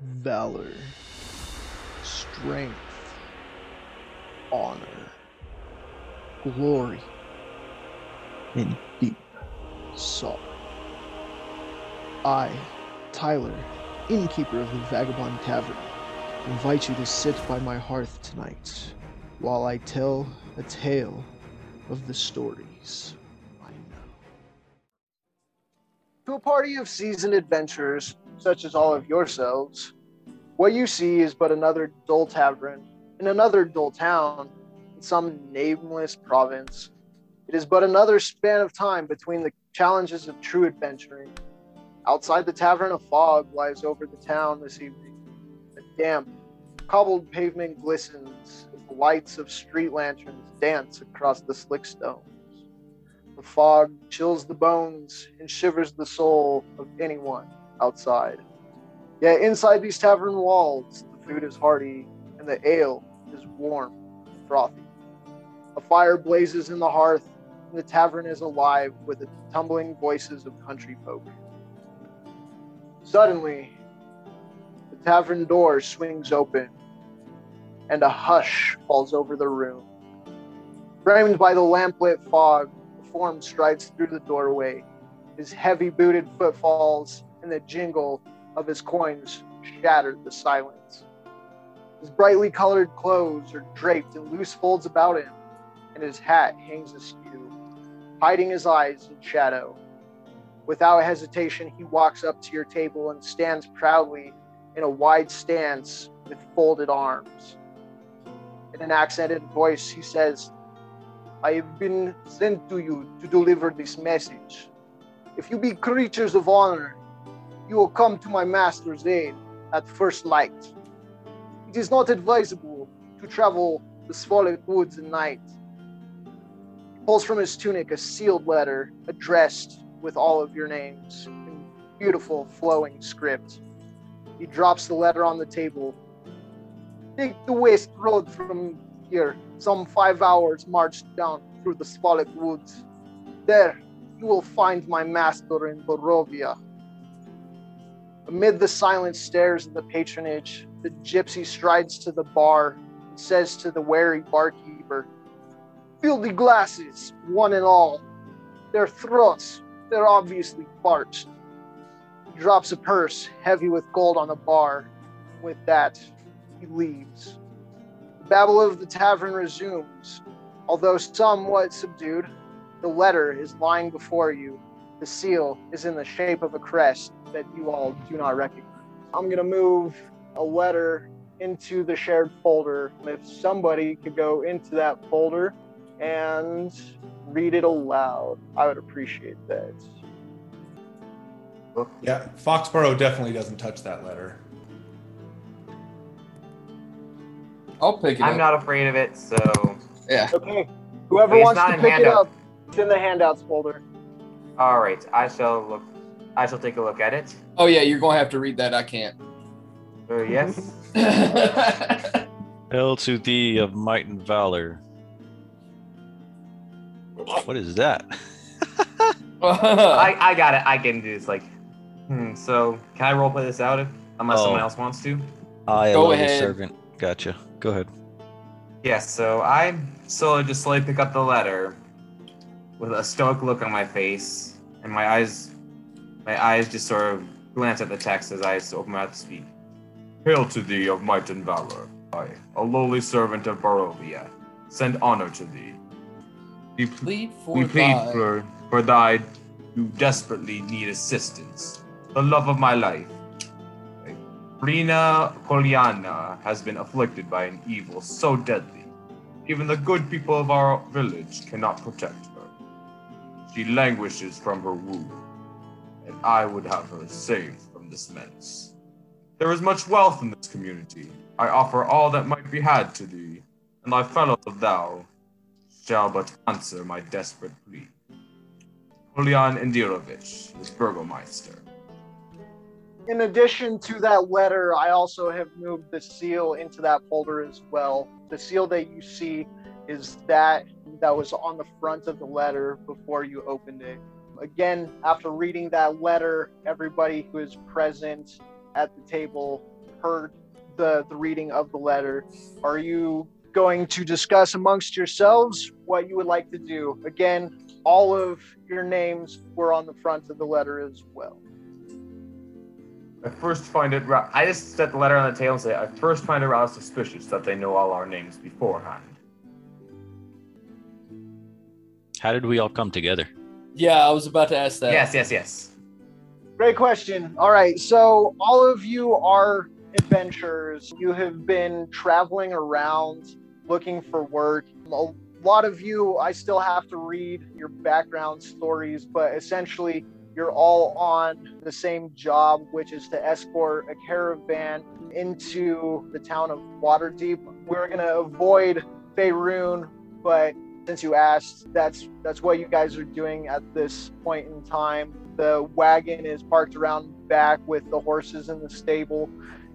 valor, strength, honor, glory, and deep sorrow. I, Tyler, innkeeper of the Vagabond Tavern, invite you to sit by my hearth tonight while I tell a tale of the stories I know. To a party of seasoned adventurers, such as all of yourselves, what you see is but another dull tavern in another dull town in some nameless province. It is but another span of time between the challenges of true adventuring. Outside the tavern, a fog lies over the town this evening. A damp, cobbled pavement glistens as the lights of street lanterns dance across the slick stones. The fog chills the bones and shivers the soul of anyone outside. Yet inside these tavern walls, the food is hearty and the ale is warm and frothy. A fire blazes in the hearth, and the tavern is alive with the tumbling voices of country folk. Suddenly, the tavern door swings open, and a hush falls over the room. Framed by the lamplit fog, a form strides through the doorway. His heavy booted footfalls and the jingle of his coins shatter the silence. His brightly colored clothes are draped in loose folds about him, and his hat hangs askew, hiding his eyes in shadow. Without hesitation, he walks up to your table and stands proudly in a wide stance with folded arms. In an accented voice, he says, I have been sent to you to deliver this message. If you be creatures of honor, you will come to my master's aid at first light. It is not advisable to travel the Svalich woods at night. He pulls from his tunic a sealed letter addressed with all of your names in beautiful flowing script. He drops the letter on the table. Take the west road from here, some five hours march down through the Svalich woods. There you will find my master in Barovia. Amid the silent stares of the patronage, the gypsy strides to the bar and says to the wary barkeeper, Fill the glasses, one and all. Their throats, they're obviously parched. He drops a purse heavy with gold on the bar. With that, he leaves. The babble of the tavern resumes. Although somewhat subdued, the letter is lying before you. The seal is in the shape of a crest that you all do not recognize. I'm going to move a letter into the shared folder. If somebody could go into that folder and read it aloud, I would appreciate that. Yeah, Foxborough definitely doesn't touch that letter. I'll pick it up. I'm up. not afraid of it, so yeah. Okay, whoever wants to pick it up, it's in the handouts folder. all right. I shall look. I shall take a look at it. Oh yeah, you're gonna have to read that. I can't. Uh, yes. Hail to thee of might and valor. What is that? I, I got it. I can do this. Like, hmm. So can I roleplay this out if unless Oh. someone else wants to? I, a Go lowly ahead. servant. Gotcha. Go ahead. Yes. So I slowly just slowly pick up the letter with a stoic look on my face, and my eyes, my eyes just sort of glance at the text as I open my mouth to speak. Hail to thee of might and valor. I, a lowly servant of Barovia, send honor to thee. We, pl- Plead for we plead thy- for, for thy you desperately need assistance. The love of my life. Rina Poliana has been afflicted by an evil so deadly, even the good people of our village cannot protect her. She languishes from her wound, and I would have her saved from this menace. There is much wealth in this community. I offer all that might be had to thee, and thy fellow thou shall but answer my desperate plea. Julian Indirovich, this Burgomeister. In addition to that letter, I also have moved the seal into that folder as well. The seal that you see is that that was on the front of the letter before you opened it. Again, after reading that letter, everybody who is present at the table heard the, the reading of the letter. Are you going to discuss amongst yourselves what you would like to do? Again, all of your names were on the front of the letter as well. I first find it. Ra- I just set the letter on the table and say, I first find it rather suspicious that they know all our names beforehand. How did we all come together? Yeah, I was about to ask that. Yes, yes, yes. Great question. All right, so all of you are adventurers. You have been traveling around looking for work. A lot of you, I still have to read your background stories, but essentially, you're all on the same job, which is to escort a caravan into the town of Waterdeep. We're going to avoid Faerun, but since you asked, that's that's what you guys are doing at this point in time. The wagon is parked around back with the horses in the stable,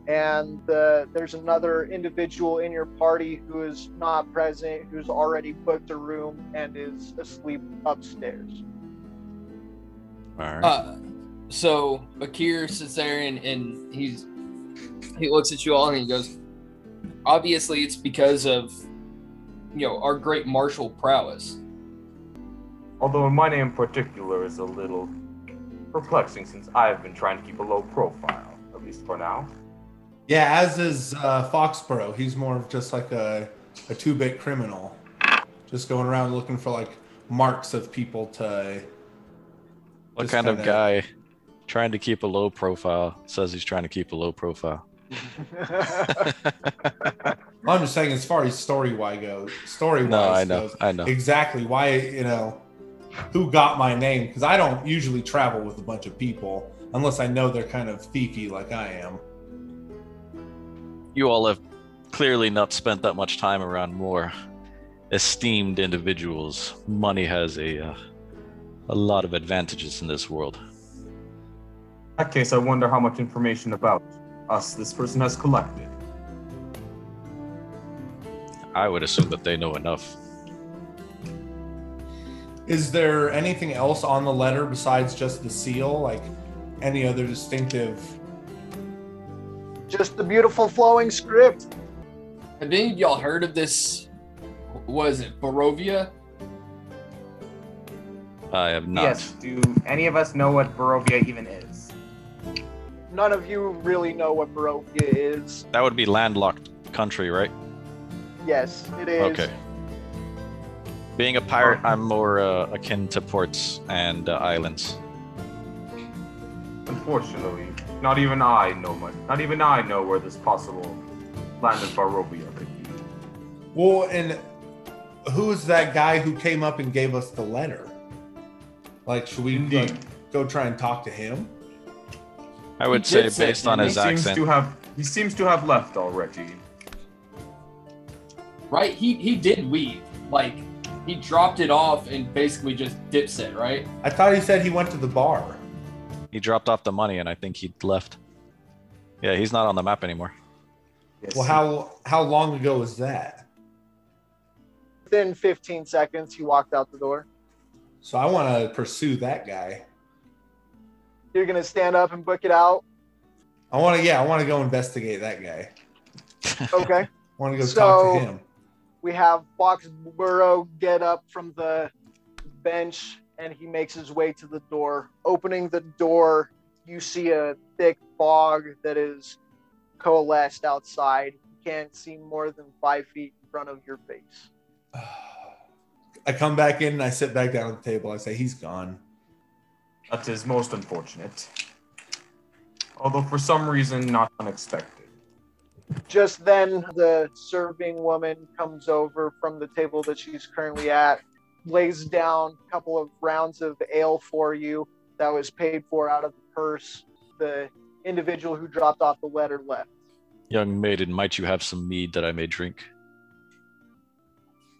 and uh, there's another individual in your party who is not present, who's already booked a room and is asleep upstairs. All right. Uh, so Akir sits there and, and he's he looks at you all and he goes, obviously it's because of you know our great martial prowess. Although my name in particular is a little perplexing since I have been trying to keep a low profile, at least for now. Yeah, as is uh, Foxborough. He's more of just like a, a two bit criminal, just going around looking for like marks of people to. what just kind of kinda- guy trying to keep a low profile says he's trying to keep a low profile? I'm just saying, as far as story wise goes, story wise No, I know. goes, I know. exactly why you know who got my name because I don't usually travel with a bunch of people unless I know they're kind of thiefy like I am. You all have clearly not spent that much time around more esteemed individuals. Money has a uh, a lot of advantages in this world. In that case, I wonder how much information about us this person has collected. I would assume that they know enough. Is there anything else on the letter besides just the seal? Like any other distinctive? Just the beautiful flowing script. Have any of y'all heard of this? Was it Barovia? I have not. Yes. Do any of us know what Barovia even is? None of you really know what Barovia is. That would be landlocked country, right? Yes, it is. Okay. Being a pirate, I'm more uh, akin to ports and uh, islands. Unfortunately, not even I know much. Not even I know where this possible land of Barovia could be. Well, and who is that guy who came up and gave us the letter? Like, should we like, go try and talk to him? I would He say, did say- based on he his he seems accent, to have he seems to have left already. Right? He he did weave. Like he dropped it off and basically just dips it, right? I thought he said he went to the bar. he dropped off the money, and I think he left. Yeah, he's not on the map anymore. Yes, Well, how how long ago was that? Within 15 seconds, he walked out the door. So I want to pursue that guy. You're gonna stand up and book it out. I want to, yeah, I want to go investigate that guy. Okay. I want to go So- talk to him. We have Foxborough get up from the bench and he makes his way to the door. Opening the door, you see a thick fog that is coalesced outside. You can't see more than five feet in front of your face. I come back in and I sit back down at the table. I say, he's gone. that is most unfortunate. Although for some reason not unexpected. Just then, the serving woman comes over from the table that she's currently at, lays down a couple of rounds of ale for you that was paid for out of the purse. The individual who dropped off the letter left. Young maiden, might you have some mead that I may drink?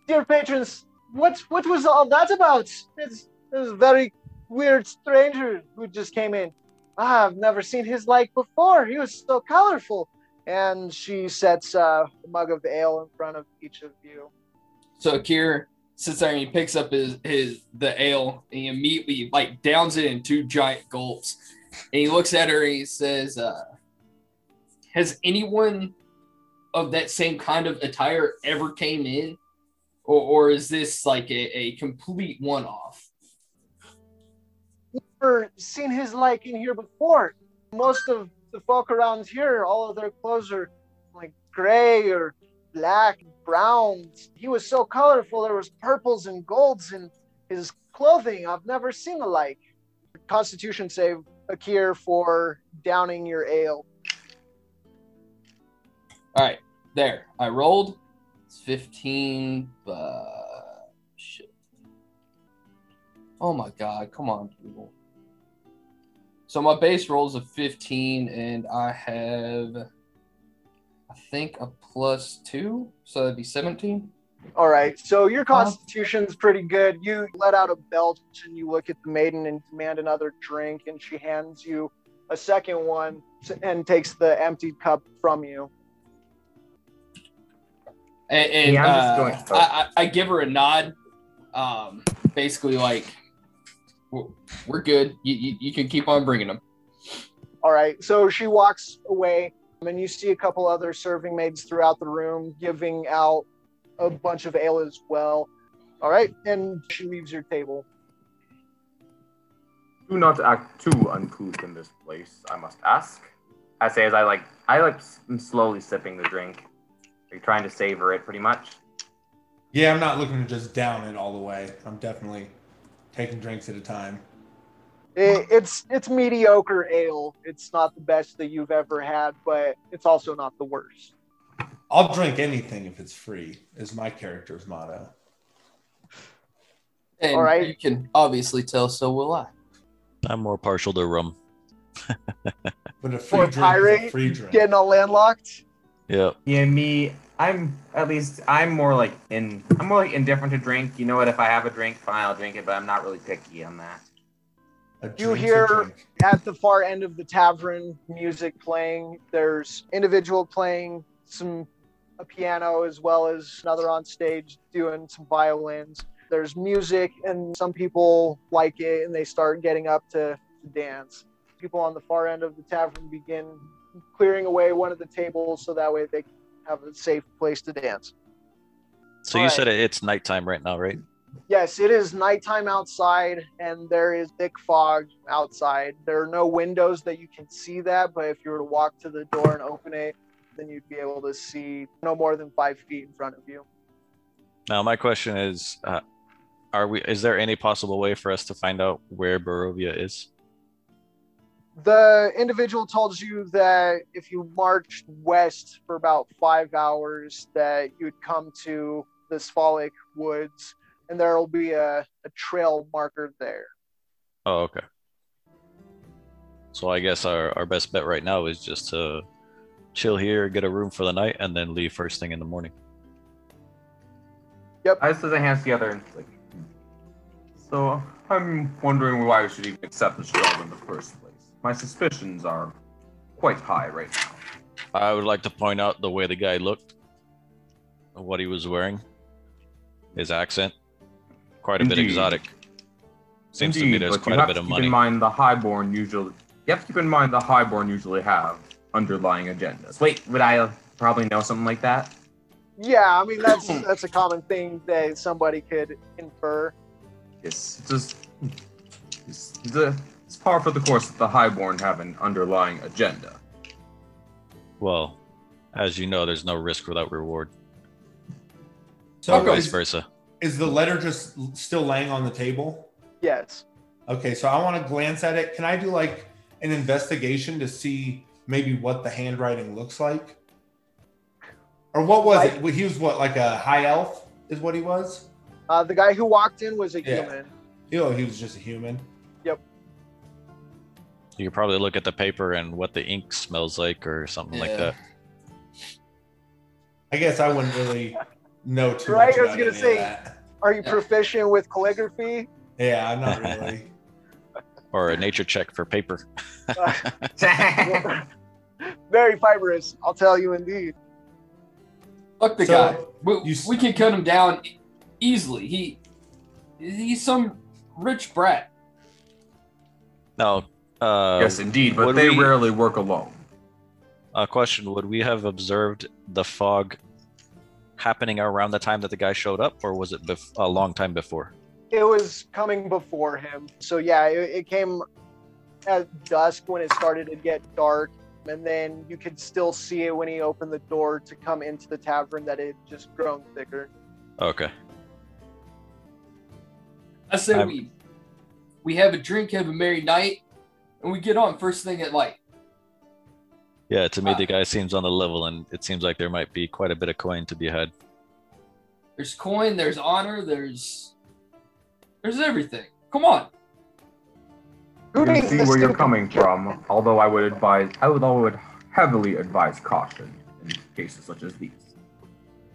Dear patrons, what what was all that about? It's this very weird stranger who just came in. Ah, I've never seen his like before. He was so colorful. And she sets uh, a mug of ale in front of each of you. So Akir sits there and he picks up his his the ale and he immediately like downs it in two giant gulps. And he looks at her and he says, uh, has anyone of that same kind of attire ever came in, or, or is this like a, a complete one-off? Never seen his like in here before. Most of the folk around here, all of their clothes are like gray or black, browns. He was so colorful. There was purples and golds in his clothing. I've never seen the like. Constitution save Akir for downing your ale. All right, there. I rolled. It's 15. Uh, shit. Oh my god, come on, Google. So my base rolls a 15, and I have, I think, a plus two. So that'd be 17. All right, so your constitution's pretty good. You let out a belch and you look at the maiden and demand another drink, and she hands you a second one and takes the emptied cup from you. And, and Yeah, I'm just uh, going I, I, I give her a nod, um, basically like, we're, we're good. You, you, you can keep on bringing them. All right, so she walks away, and you see a couple other serving maids throughout the room giving out a bunch of ale as well. All right, and she leaves your table. Do not act too uncouth in this place, I must ask. I say as I like, I like s- slowly sipping the drink. Are you trying to savor it pretty much? Yeah, I'm not looking to just down it all the way. I'm definitely taking drinks at a time. It, it's it's mediocre ale. It's not the best that you've ever had, but it's also not the worst. I'll drink anything if it's free, is my character's motto. And All right. you can obviously tell, so will I. I'm more partial to rum. But a free a drink is a pirate, free drink. Getting all landlocked. Yep. Yeah, me. I'm at least I'm more like in. I'm more like indifferent to drink. You know what? If I have a drink, fine, I'll drink it. But I'm not really picky on that. A You hear- At the far end of the tavern, music playing. There's individual playing some a piano as well as another on stage doing some violins. There's music, and some people like it, and they start getting up to, to dance. People on the far end of the tavern begin clearing away one of the tables so that way they can have a safe place to dance. So you said it's nighttime right now, right? Yes, it is nighttime outside, and there is thick fog outside. There are no windows that you can see that, but if you were to walk to the door and open it, then you'd be able to see no more than five feet in front of you. Now my question is, uh, are we? Is there any possible way for us to find out where Barovia is? The individual told you that if you marched west for about five hours, that you'd come to the Svalich Woods, and there will be a, a trail marker there. Oh, okay. So I guess our, our best bet right now is just to chill here, get a room for the night, and then leave first thing in the morning. Yep i just as I hands together and like. So I'm wondering why we should even accept this job in the first place. My suspicions are quite high right now. I would like to point out the way the guy looked, what he was wearing, his accent, quite a bit Indeed. exotic. Seems to me Indeed, there's but quite you a have bit to of keep money. in mind the highborn usually. You have to keep in mind the highborn usually have underlying agendas. Wait, would I probably know something like that? Yeah, I mean that's hmm. that's a common thing that somebody could infer. It's just it's, the it's par for the course that the highborn have an underlying agenda. Well, as you know, there's no risk without reward, So or vice is, versa. is the letter just still laying on the table? Yes. Okay, so I want to glance at it. Can I do like an investigation to see maybe what the handwriting looks like? Or what was it? He was what, like a high elf, is what he was? Uh, the guy who walked in was a Yeah. human. You know, he was just a human. You could probably look at the paper and what the ink smells like, or something like that. I guess I wouldn't really know too Right, much I was gonna any say- Are you Yeah. proficient with calligraphy? Yeah, I'm not really. Or a nature check for paper. Very fibrous, I'll tell you indeed. Fuck the So, guy. We, you we can cut him down easily. He he's some rich brat. No. Uh, yes, indeed, but they we- rarely work alone. Uh, question: Would we have observed the fog happening around the time that the guy showed up, or was it bef- a long time before? It was coming before him. So yeah, it, it came at dusk when it started to get dark, and then you could still see it when he opened the door to come into the tavern that it had just grown thicker. Okay. I say I'm- we we have a drink, have a merry night, and we get on first thing at light. Yeah, to me, Ah. the guy seems on the level, and it seems like there might be quite a bit of coin to be had. There's coin, there's honor, there's there's everything. Come on. Who I can see where you're coming from, although I would advise, I would, I would heavily advise caution in cases such as these.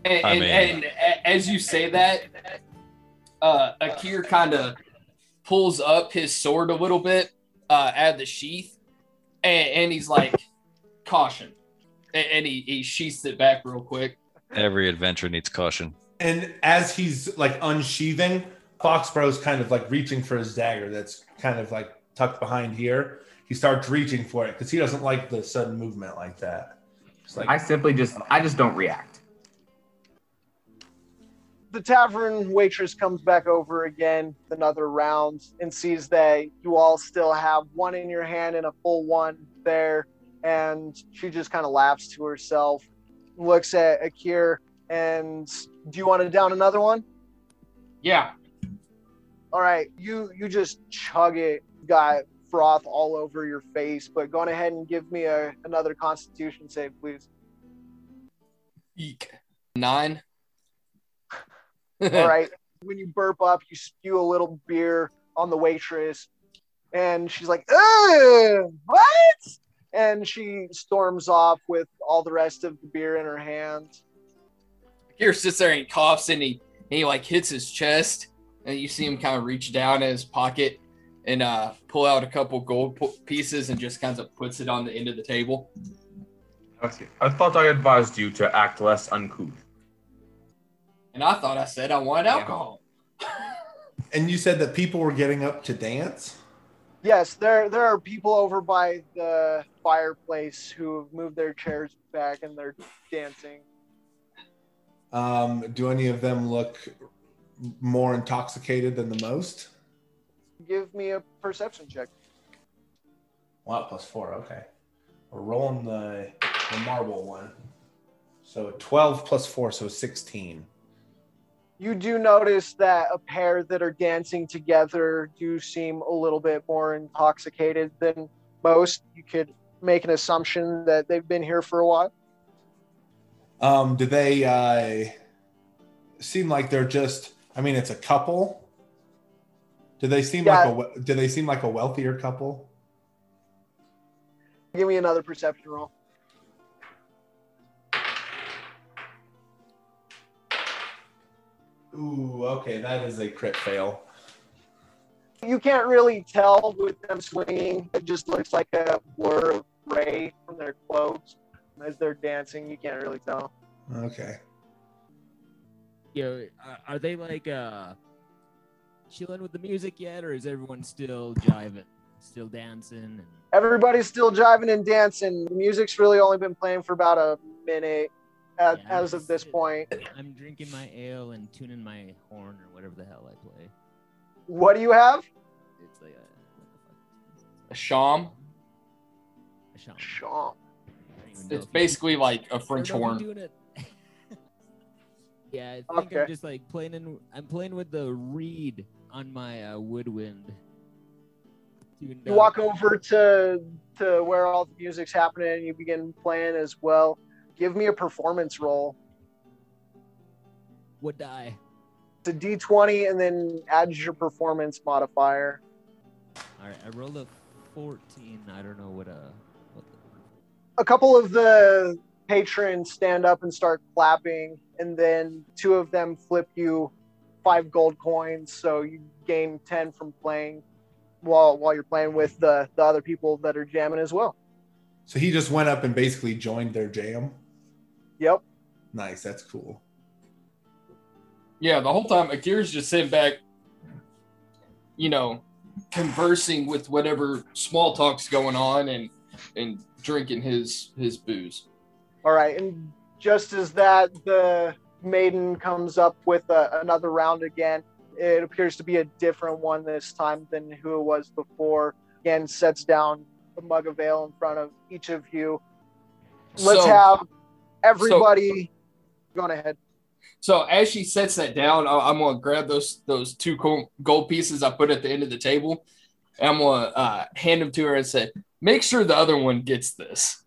And, I mean- and a- as you say that, uh, Akir kind of pulls up his sword a little bit uh, out of the sheath, and, and he's like, "Caution!" And, and he, he sheaths it back real quick. Every adventure needs caution. And as he's like unsheathing, Foxborough's kind of like reaching for his dagger that's kind of like tucked behind here. He starts reaching for it because he doesn't like the sudden movement like that. It's like I simply just, I just don't react. The tavern waitress comes back over again another round and sees that you all still have one in your hand and a full one there and she just kind of laughs to herself looks at akir and do you want to down another one Yeah. all right you you just chug it got froth all over your face but go on ahead and give me a another constitution save please Eek. Nine. All right. When you burp up, you spew a little beer on the waitress, and she's like, Ugh, "What?" And she storms off with all the rest of the beer in her hand. Akir sits there and coughs, and he and he like hits his chest, and you see him kind of reach down in his pocket and uh, pull out a couple gold pieces and just kind of puts it on the end of the table. Okay. I thought I advised you to act less uncouth. And I thought I said I wanted alcohol. and you said that people were getting up to dance. Yes, there there are people over by the fireplace who have moved their chairs back and they're dancing. Um, do any of them look more intoxicated than the most? Give me a perception check. Wow, plus four. Okay, we're rolling the the marble one. So twelve plus four, so sixteen. You do notice that a pair that are dancing together do seem a little bit more intoxicated than most. You could make an assumption that they've been here for a while. Um, do they uh, seem like they're just? I mean, it's a couple. Do they seem like a? Do they seem like a wealthier couple? Give me another perception roll. Ooh, okay, that is a crit fail. You can't really tell with them swinging. It just looks like a blur of gray from their clothes as they're dancing. You can't really tell. Okay. Yo, are- are they like uh chilling with the music yet, or is everyone still jiving, still dancing? And Everybody's still jiving and dancing. The music's really only been playing for about a minute at, Yeah, as of this point. I'm drinking my ale and tuning my horn or whatever the hell I play. What do you have? It's like a, what A sham. the? A sham. Shaw. I don't know It's basically like a French don't know if horn. you're doing it. yeah, I think Okay. I'm just like playing in. I'm playing with the reed on my uh, woodwind. You walk over to to where all the music's happening and you begin playing as well. Give me a performance roll. Would die? It's a D20 and then add your performance modifier. All right, I rolled a 14. I don't know what uh. What the, a couple of the patrons stand up and start clapping, and then two of them flip you five gold coins, so you gain ten from playing while while you're playing with the the other people that are jamming as well. So he just went up and basically joined their jam. Yep. Nice, that's cool. Yeah, the whole time Akira's just sitting back, you know, conversing with whatever small talk's going on and and drinking his his booze. All right, and just as that, the maiden comes up with a, another round again. It appears to be a different one this time than who it was before. Again, sets down a mug of ale in front of each of you. Let's So- have everybody. go on ahead. So as she sets that down, I'm gonna grab those those two gold pieces I put at the end of the table, and I'm gonna uh, hand them to her and say, "Make sure the other one gets this."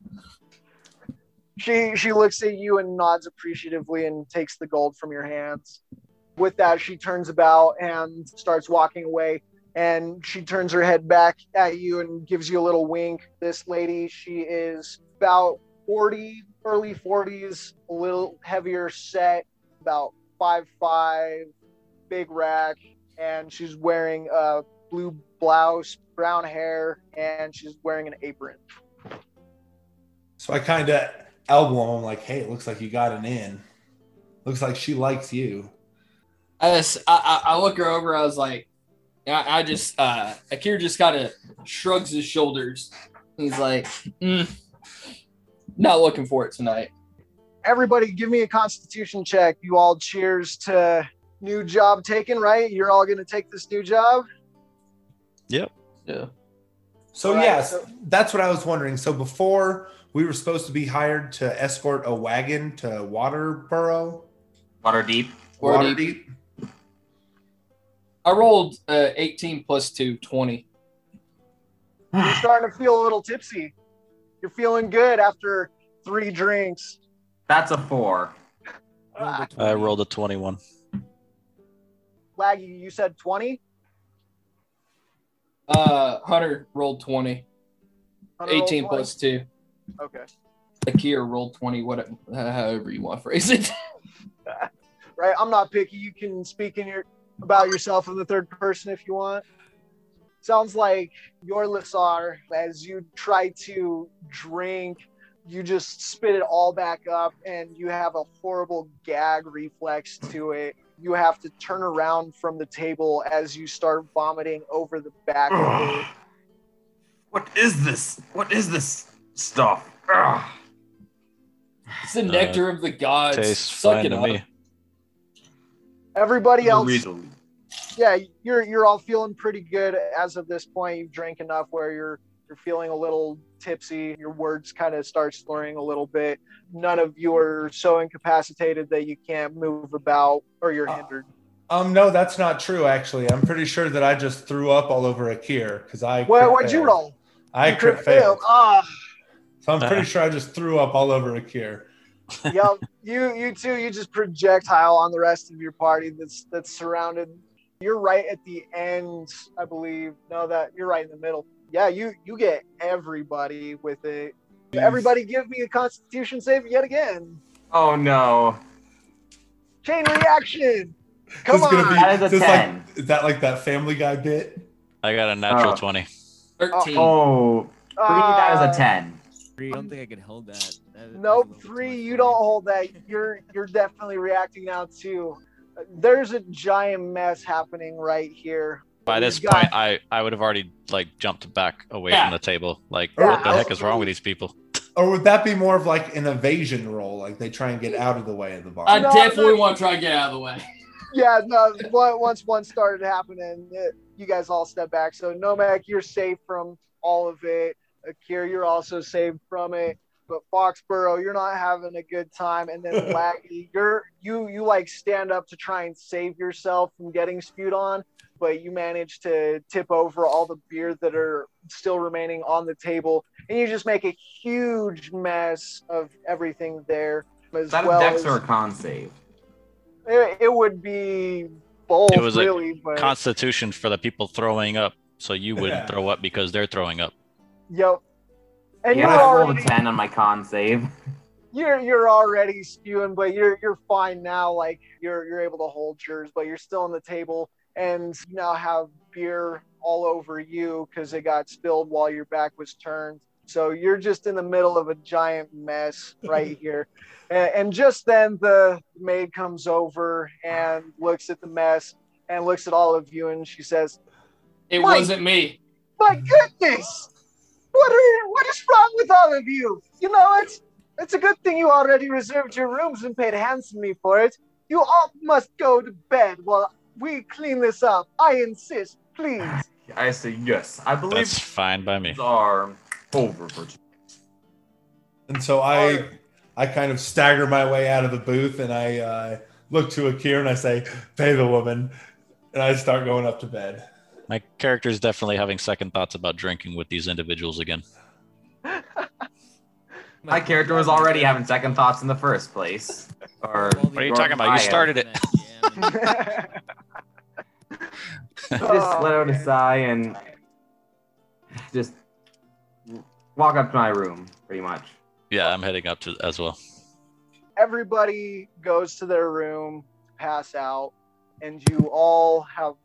She she looks at you and nods appreciatively and takes the gold from your hands. With that, she turns about and starts walking away. And she turns her head back at you and gives you a little wink. This lady, she is about 40, early 40s, a little heavier set, about five five, big rack, and she's wearing a blue blouse, brown hair, and she's wearing an apron. So I kind of elbow him like, "Hey, it looks like you got an in. Looks like she likes you." I, just, I, I I look her over. I was like, I, I just uh, Akira just kind of shrugs his shoulders. He's like, "Mm, not looking for it tonight. everybody give me a constitution check. You all cheers to new job taken, right? You're all going to take this new job? Yep. Yeah. So Right, yes, so- that's what I was wondering. So before we were supposed to be hired to escort a wagon to Waterboro, Water deep. Waterdeep. I rolled uh, 18 plus 2, 20. You're starting to feel a little tipsy. You're feeling good after three drinks. That's a four. Ah, I rolled a 21. Laggy, you said 20? Uh, Hunter rolled 20. 18 plus 2. Okay. Akira rolled 20, whatever, however you want to phrase it. Right. I'm not picky. You can speak in your about yourself in the third person if you want. Sounds like Yorlasar, as you try to drink, you just spit it all back up and you have a horrible gag reflex to it. You have to turn around from the table as you start vomiting over the back of it. What is this? What is this stuff? Ugh. It's the nectar of the gods. Tastes Suck fine it to up. me. Everybody else Weasel. Yeah, you're you're all feeling pretty good as of this point. You've drank enough where you're you're feeling a little tipsy. Your words kind of start slurring a little bit. None of you are so incapacitated that you can't move about or you're Uh, hindered. Um, no, that's not true. Actually, I'm pretty sure that I just threw up all over Akir because I. What crit what'd you roll? I You crit crit failed. Ah, So I'm pretty sure I just threw up all over Akir. yep. You you two you just projectile on the rest of your party that's that's surrounded. You're right at the end, I believe. No, that you're right in the middle. Yeah, you you get everybody with it. Everybody, give me a Constitution save yet again. Oh no. Chain reaction. Come This is on. be- That is a this like- 10. is that like that Family Guy bit? I got a natural Oh. 20. 13. Oh, for me, that Uh, is a 10. Three, I don't think I could hold that. That- Nope, little bit too three. You don't hold that. You're you're definitely reacting now too. There's a giant mess happening right here. By this got- point, I, I would have already like jumped back away Yeah. from the table. Like, Yeah, what the heck is wrong with these people? Or would that be more of like an evasion roll? Like they try and get out of the way of the bar? I No, definitely no. want to try and get out of the way. Yeah, no. on- Once one started happening, it, you guys all step back. So Nomak, you're safe from all of it. Akir, you're also safe from it. But Foxborough, you're not having a good time. And then Laggy, you're you you like stand up to try and save yourself from getting spewed on, but you manage to tip over all the beer that are still remaining on the table, and you just make a huge mess of everything there. As Is that well a dex as, or a con save? it, it would be both, It was a really. but Constitution for the people throwing up, so you wouldn't Yeah. throw up because they're throwing up. yep. And Yeah, you're I rolled a 10 on my con save. you're you're already spewing, but you're you're fine now. Like you're you're able to hold yours, but you're still on the table, and you now have beer all over you because it got spilled while your back was turned. So you're just in the middle of a giant mess right here. And, and just then the maid comes over and looks at the mess and looks at all of you, and she says, It Mike. wasn't me. "My goodness, What are what is wrong with all of you? You know, it's it's a good thing you already reserved your rooms and paid handsomely for it. You all must go to bed while we clean this up. I insist, please. I say yes. I believe That's fine by me. these are over for tonight. And so I I kind of stagger my way out of the booth and I uh, look to Akira and I say, "Pay the woman," and I start going up to bed. My character is definitely having second thoughts about drinking with these individuals again. My character was already having second thoughts in the first place. Or What are you talking about? You started it. just let out a sigh and just walk up to my room, pretty much. Yeah, I'm heading up to as well. Everybody goes to their room, pass out, and you all have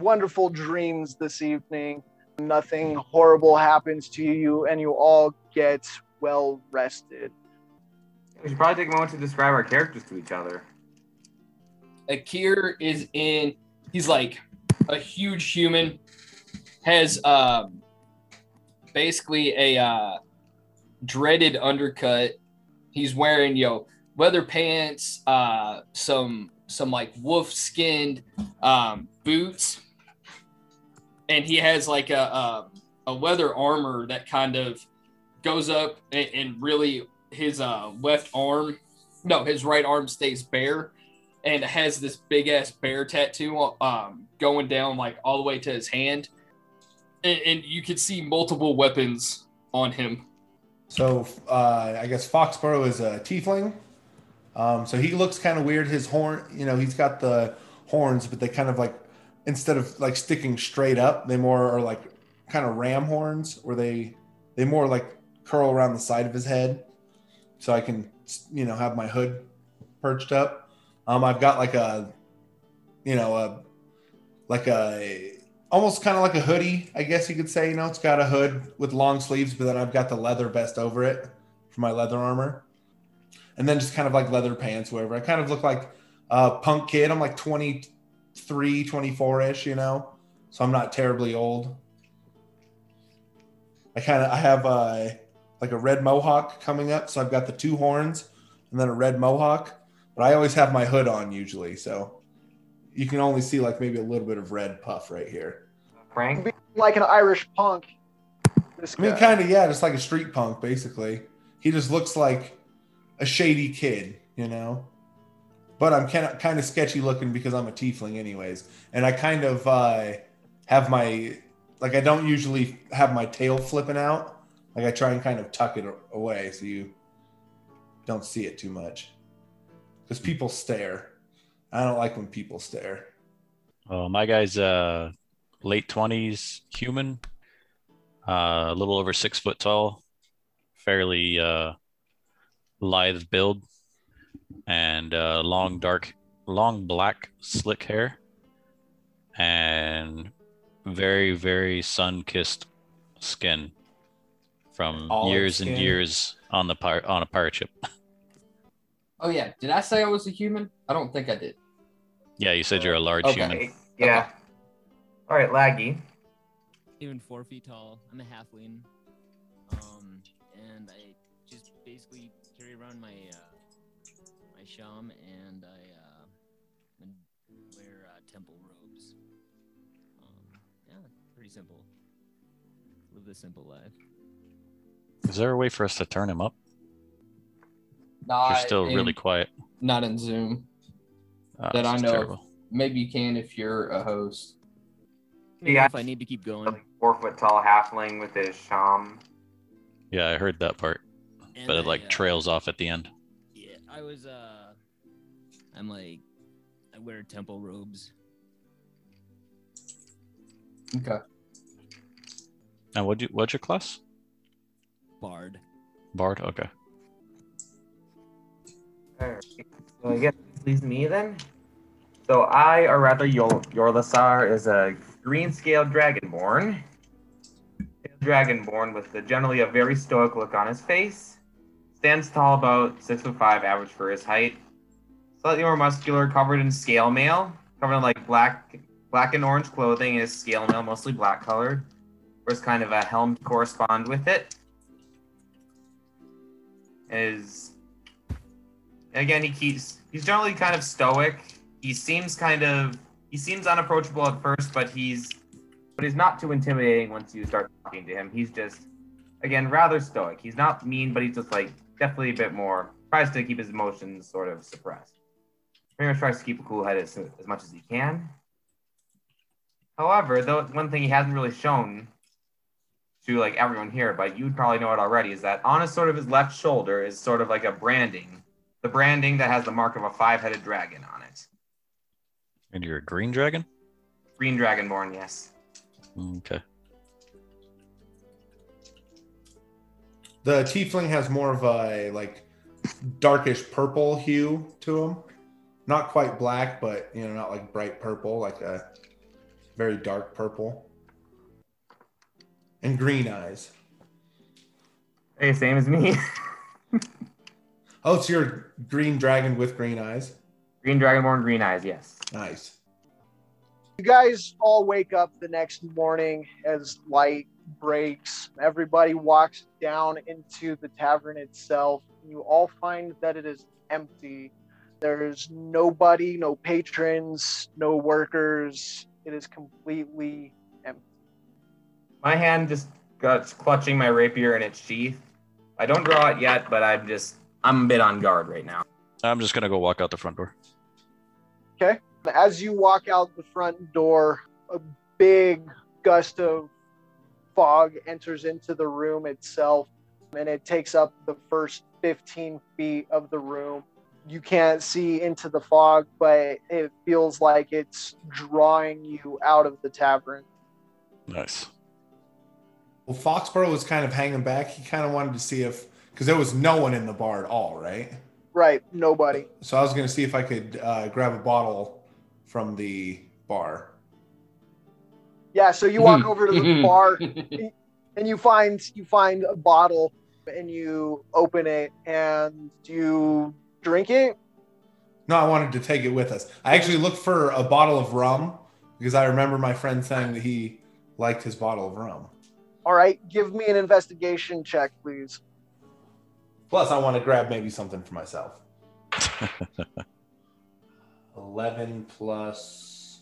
wonderful dreams this evening. Nothing horrible happens to you, and you all get well rested. We should probably take a moment to describe our characters to each other. Akir is in. He's like a huge human. Has um basically a uh, dreaded undercut. He's wearing yo leather pants, uh, some some like wolf skinned um, boots, and he has like a, a a leather armor that kind of goes up and, and really his uh, left arm, no, his right arm stays bare and has this big ass bear tattoo um, going down like all the way to his hand, and, and you can see multiple weapons on him. So uh, I guess Foxborough is a tiefling. Um, so he looks kind of weird. His horn, you know, he's got the horns, but they kind of like instead of like sticking straight up, they more are like kind of ram horns, where they they more like curl around the side of his head, so I can you know have my hood perched up. Um, I've got like a you know a like a almost kind of like a hoodie, I guess you could say. You know, it's got a hood with long sleeves, but then I've got the leather vest over it for my leather armor, and then just kind of like leather pants, whatever. I kind of look like a punk kid. I'm like 23, 24 ish, you know, so I'm not terribly old. I kind of I have a like a red mohawk coming up, so I've got the two horns and then a red mohawk, but I always have my hood on usually, so you can only see like maybe a little bit of red puff right here. Frank? Like an Irish punk. This I mean, kind of, yeah, just like a street punk, basically. He just looks like a shady kid, you know. But I'm kind of kind of sketchy looking because I'm a tiefling, anyways, and I kind of uh, have my like I don't usually have my tail flipping out. Like I try and kind of tuck it away so you don't see it too much, because people stare. I don't like when people stare. Oh, my guy's uh late twenties human, uh, a little over six foot tall, fairly uh lithe build, and uh, long dark, long black slick hair, and very very sun kissed skin from Olive years and years on the pir- on a pirate ship. Oh yeah, did I say I was a human? I don't think I did. yeah, you said you're a large Okay. human. Yeah. All right, Laggy. Even four feet tall. I'm a halfling. Um, and I just basically carry around my uh, my sham and I uh, wear uh, temple robes. Um, yeah, pretty simple. Live the simple life. Is there a way for us to turn him up? Not You're still in- really quiet. not in Zoom. Ah, That I know of. Maybe you can if you're a host. Maybe Yeah. if I need to keep going. Four foot tall halfling with his sham. Yeah, I heard that part, And but it like uh, trails off at the end. Yeah, I was uh, I'm like, I wear temple robes. Okay. And what you what's your class? Bard. Bard. Okay. Alright, So I guess this leaves me then. So I, or rather Yor- Yorlasar, is a green-scaled dragonborn. Dragonborn with a, generally a very stoic look on his face. Stands tall, about six foot five, average for his height. Slightly more muscular, covered in scale mail, covered in like black, black and orange clothing. is scale mail mostly black colored. wears kind of a helm to correspond with it. Is again he keeps he's generally kind of stoic. He seems kind of he seems unapproachable at first, but he's but he's not too intimidating once you start talking to him. He's just again rather stoic. He's not mean, but he's just like definitely a bit more tries to keep his emotions sort of suppressed. Pretty much tries to keep a cool head as, as much as he can. However, though one thing he hasn't really shown to like everyone here, but you'd probably know it already, is that on his sort of his left shoulder is sort of like a branding, the branding that has the mark of a five-headed dragon on it. And you're a green dragon? Green dragonborn, yes. Okay. The tiefling has more of a like darkish purple hue to him. Not quite black, but you know, not like bright purple, like a very dark purple. And green eyes. Hey, same as me. Oh, it's your green dragon with green eyes. green dragonborn, green eyes, yes. Nice. You guys all wake up the next morning as light breaks. Everybody walks down into the tavern itself. You all find that it is empty. There's nobody, no patrons, no workers. It is completely empty. My hand just got clutching my rapier in its sheath. I don't draw it yet, but I'm just I'm a bit on guard right now. I'm just gonna go walk out the front door. Okay. As you walk out the front door, a big gust of fog enters into the room itself, and it takes up the first 15 feet of the room. You can't see into the fog, but it feels like it's drawing you out of the tavern. Nice. Well, Foxborough was kind of hanging back. He kind of wanted to see if, because there was no one in the bar at all, right? Right, nobody. So I was going to see if I could uh, grab a bottle from the bar. Yeah, so you walk over to the bar and you find you find a bottle and you open it and you drink it. No, I wanted to take it with us. I actually looked for a bottle of rum because I remember my friend saying that he liked his bottle of rum. All right, give me an investigation check, please. Plus, I want to grab maybe something for myself. 11 plus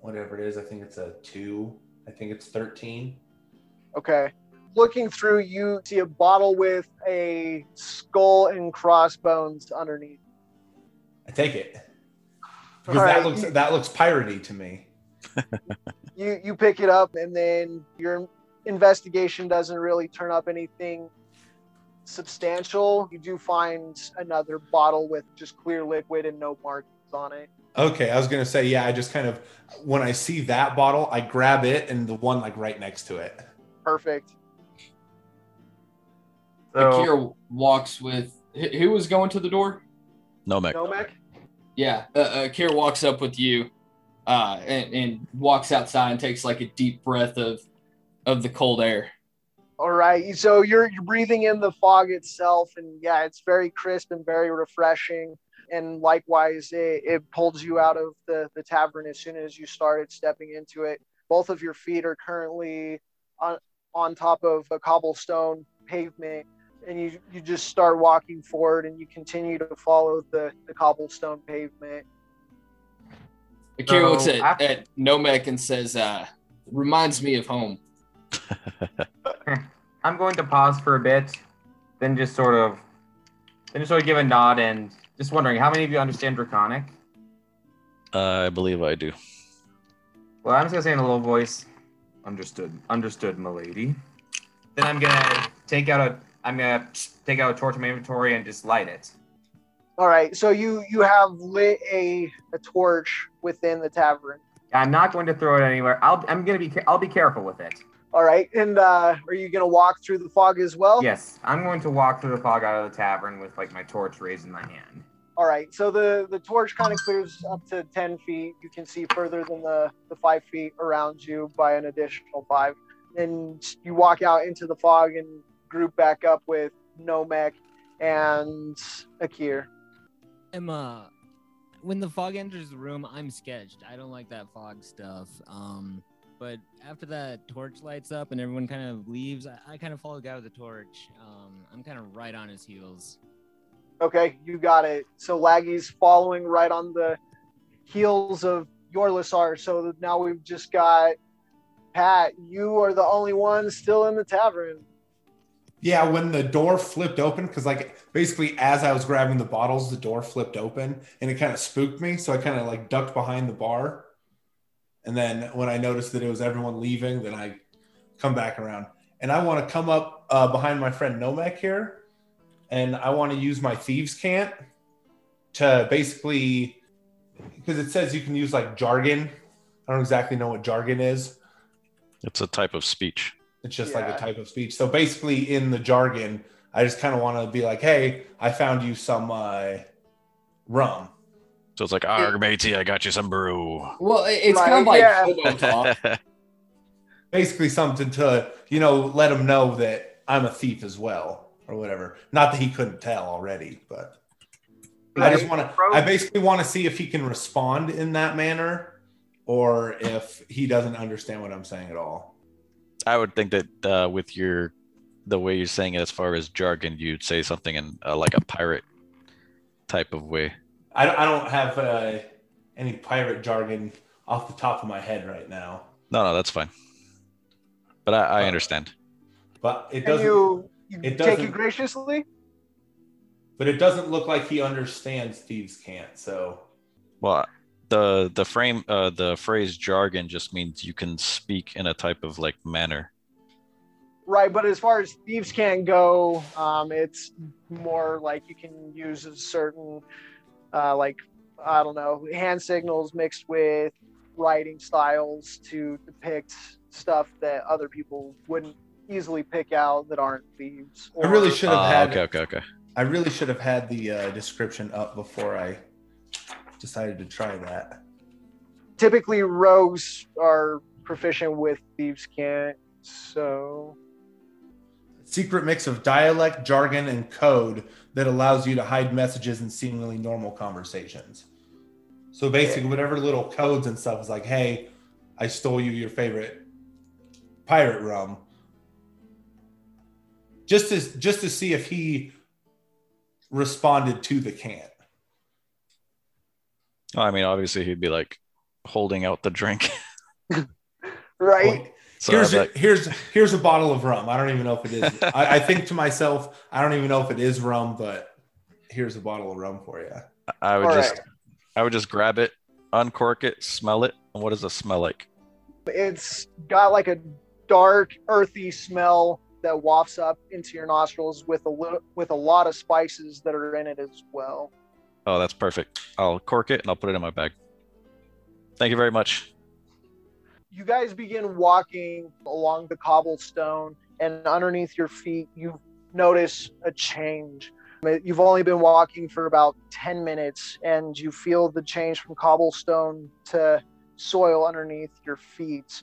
whatever it is. I think it's a two. I think it's 13. Okay. Looking through, you see a bottle with a skull and crossbones underneath. I take it. Because All that right, looks you- that looks piratey to me. You you pick it up, and then your investigation doesn't really turn up anything substantial. You do find another bottle with just clear liquid and no markings on it. Okay, I was gonna say, yeah, I just kind of when I see that bottle, I grab it and the one like right next to it. Perfect. So Akira walks with who who was going to the door? Nomek. Nomek? Yeah, uh, uh, Akira walks up with you, uh, and, and walks outside and takes like a deep breath of of the cold air. All right. So you're you're breathing in the fog itself, and yeah, it's very crisp and very refreshing. And likewise, it, it pulls you out of the, the tavern as soon as you started stepping into it. Both of your feet are currently on, on top of a cobblestone pavement, and you, you just start walking forward and you continue to follow the, the cobblestone pavement. Akira So, looks at, after- at Nomek and says, uh, "Reminds me of home." I'm going to pause for a bit, then just sort of, then just sort of give a nod and just wondering how many of you understand Draconic. Uh, I believe I do. Well, I'm just gonna say in a low voice, understood, understood, milady. Then I'm gonna take out a, I'm gonna take out a torch from my inventory and just light it. All right. So you you have lit a, a torch within the tavern. I'm not going to throw it anywhere. I'll, I'm gonna be, I'll be careful with it. All right. And uh, are you going to walk through the fog as well? Yes, I'm going to walk through the fog out of the tavern with like my torch raised in my hand. All right, so the the torch kind of clears up to ten feet. You can see further than the the five feet around you by an additional five, and you walk out into the fog and group back up with Nomek and Akir. Emma, when the fog enters the room, I'm sketched. I don't like that fog stuff. Um, but after that torch lights up and everyone kind of leaves, I, I kind of follow the guy with the torch. Um, I'm kind of right on his heels. Okay, you got it. So Laggy's following right on the heels of Yorlasar. So now we've just got Pat. You are the only one still in the tavern. Yeah, when the door flipped open, because like basically as I was grabbing the bottles, the door flipped open and it kind of spooked me. So I kind of like ducked behind the bar. And then when I noticed that it was everyone leaving, then I come back around. And I want to come up uh, behind my friend Nomek here. And I want to use my thieves' cant to basically, because it says you can use like jargon. I don't exactly know what jargon is. It's a type of speech. It's just like a type of speech. So basically, in the jargon, I just kind of want to be like, "Hey, I found you some uh, rum." So it's like, arg matey, I got you some brew. Well, it's Right, kind of like yeah. hobo talk. Basically, something to you know let him know that I'm a thief as well, or whatever. Not that he couldn't tell already, but I just want to. I basically want to see if he can respond in that manner, or if he doesn't understand what I'm saying at all. I would think that uh, with your the way you're saying it as far as jargon, you'd say something in uh, like a pirate type of way. I, I don't have uh, any pirate jargon off the top of my head right now, No, no, that's fine. But I, I understand. but it doesn't. you, you it take it graciously. but it doesn't look like he understands thieves' cant so Well, the the frame uh, the phrase jargon just means you can speak in a type of like manner. Right, but as far as thieves' cant go, um, it's more like you can use a certain, uh, like I don't know, hand signals mixed with writing styles to depict stuff that other people wouldn't easily pick out that aren't thieves. i really should have Ah, had okay, okay, okay. i really should have had the uh, description up before i decided to try that. Typically, rogues are proficient with thieves' cant. So. Secret mix of dialect jargon and code that allows you to hide messages in seemingly normal conversations. So basically whatever little codes and stuff is like hey i stole you your favorite pirate rum. Just to just to see if he responded to the can I mean, obviously he'd be like holding out the drink. right, Like, so here's I'd a, like, here's here's a bottle of rum. I don't even know if it is. I, I think to myself, I don't even know if it is rum, but here's a bottle of rum for you. I would All just right. I would just grab it, uncork it, smell it. And what does it smell like? it's got like a dark, earthy smell that wafts up into your nostrils with a little, with a lot of spices that are in it as well. Oh, that's perfect. I'll cork it and I'll put it in my bag. Thank you very much. You guys begin walking along the cobblestone, and underneath your feet, you notice a change. You've only been walking for about 10 minutes, and you feel the change from cobblestone to soil underneath your feet.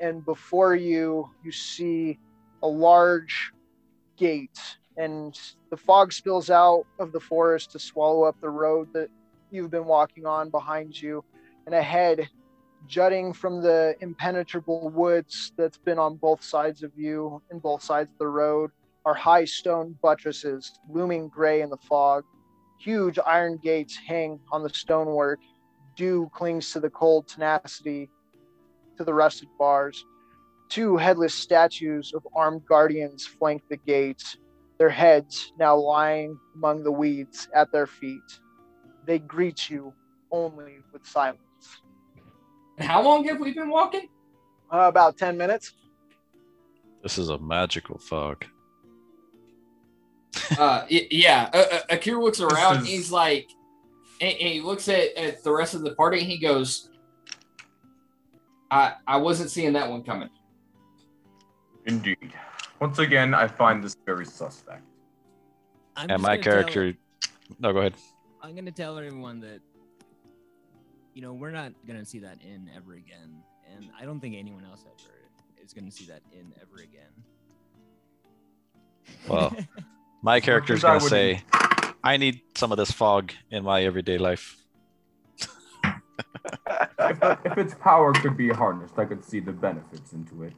And before you, you see a large gate, and the fog spills out of the forest to swallow up the road that you've been walking on behind you. And ahead, jutting from the impenetrable woods that's been on both sides of you and both sides of the road are high stone buttresses looming gray in the fog. Huge iron gates hang on the stonework. Dew clings to the cold tenacity to the rusted bars. Two headless statues of armed guardians flank the gates, their heads now lying among the weeds at their feet. They greet you only with silence. How long have we been walking? Uh, about 10 minutes. This is a magical fog. Uh, yeah. Uh, uh, Akira looks around. is- he's like, and, and he looks at, at the rest of the party. and He goes, "I I wasn't seeing that one coming." Indeed. Once again, I find this very suspect. I'm And just my gonna tell- character. No, go ahead. I'm gonna tell everyone that you know we're not gonna see that in ever again, and I don't think anyone else ever is gonna see that in ever again. Well, my character's I gonna say, "I need some of this fog in my everyday life." if, if its power could be harnessed, I could see the benefits into it.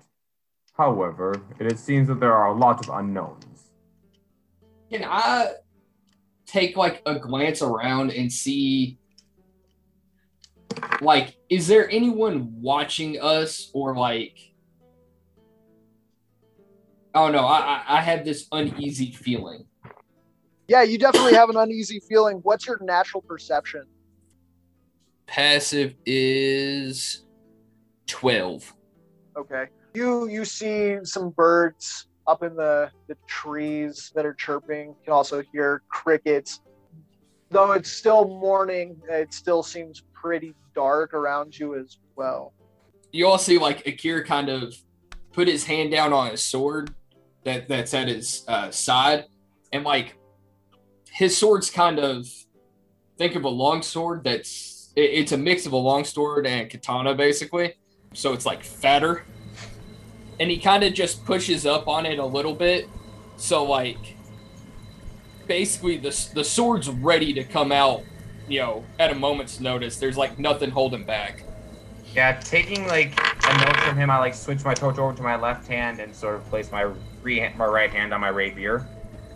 However, it seems that there are a lot of unknowns. Can I take like a glance around and see like is there anyone watching us or like oh no I, I I have this uneasy feeling Yeah, you definitely have an uneasy feeling. What's your natural perception? passive is 12 Okay. You you see some birds up in the, the trees that are chirping. You can also hear crickets. Though it's still morning, it still seems pretty dark around you as well. you all see like Akira kind of put his hand down on his sword that that's at his uh, side, and like his sword's kind of think of a long sword that's it- it's a mix of a long sword and katana basically, so it's like fatter, and he kind of just pushes up on it a little bit, so like basically the the sword's ready to come out, you know, at a moment's notice. There's like nothing holding back. Yeah, taking like a note from him, I like switch my torch over to my left hand and sort of place my re- my right hand on my rapier,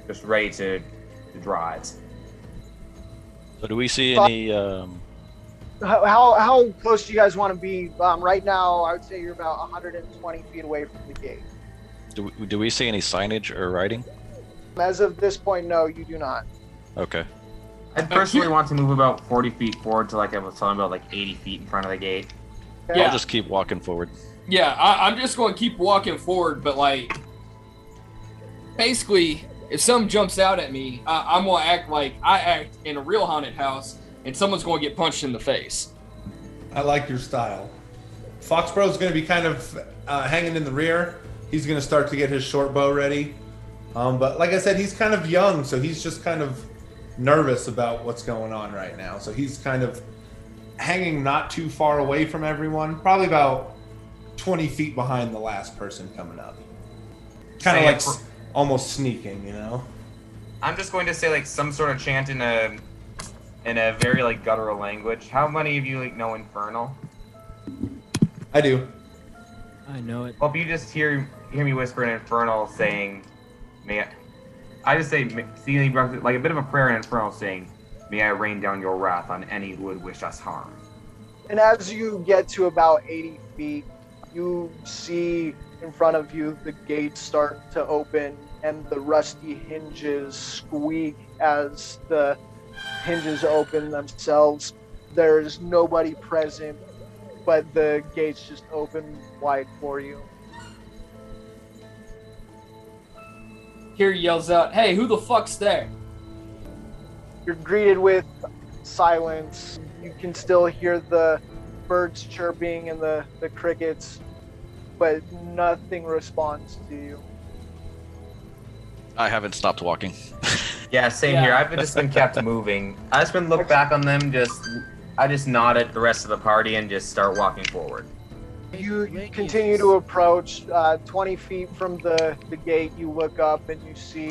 just ready to, to draw it. So do we see any? Um, How, how, how close do you guys want to be? Um, right now, I would say you're about 120 feet away from the gate. do we, do we see any signage or writing? As of this point, no, you do not. Okay. I personally want to move about 40 feet forward to like I was telling about like 80 feet in front of the gate. Okay? Yeah. I'll just keep walking forward. Yeah, I, I'm just going to keep walking forward, but like, basically, if something jumps out at me, I, I'm going to act like I act in a real haunted house, and someone's going to get punched in the face. I like your style. Foxborough's going to be kind of uh, hanging in the rear. He's going to start to get his short bow ready. Um, but like I said, he's kind of young, so he's just kind of nervous about what's going on right now. So he's kind of hanging not too far away from everyone, probably about 20 feet behind the last person coming up. Kind of like for- almost sneaking, you know? I'm just going to say like some sort of chant in a in a very like guttural language. How many of you like know Infernal? I do. I know it. Well, if you just hear hear me whisper in Infernal saying, "May I," I just say, see any breath- like a bit of a prayer in Infernal saying, "May I rain down your wrath on any who would wish us harm." And as you get to about 80 feet, you see in front of you the gates start to open and the rusty hinges squeak as the hinges open themselves. There's nobody present, but the gates just open wide for you. Here yells out, "Hey, who the fuck's there?" You're greeted with silence. You can still hear the birds chirping and the, the crickets, but nothing responds to you. I haven't stopped walking. Yeah, same Yeah. here. I've just been kept moving. I just been look back on them. Just I just nod at the rest of the party and just start walking forward. You, you continue to approach. Uh, 20 feet from the, the gate, you look up and you see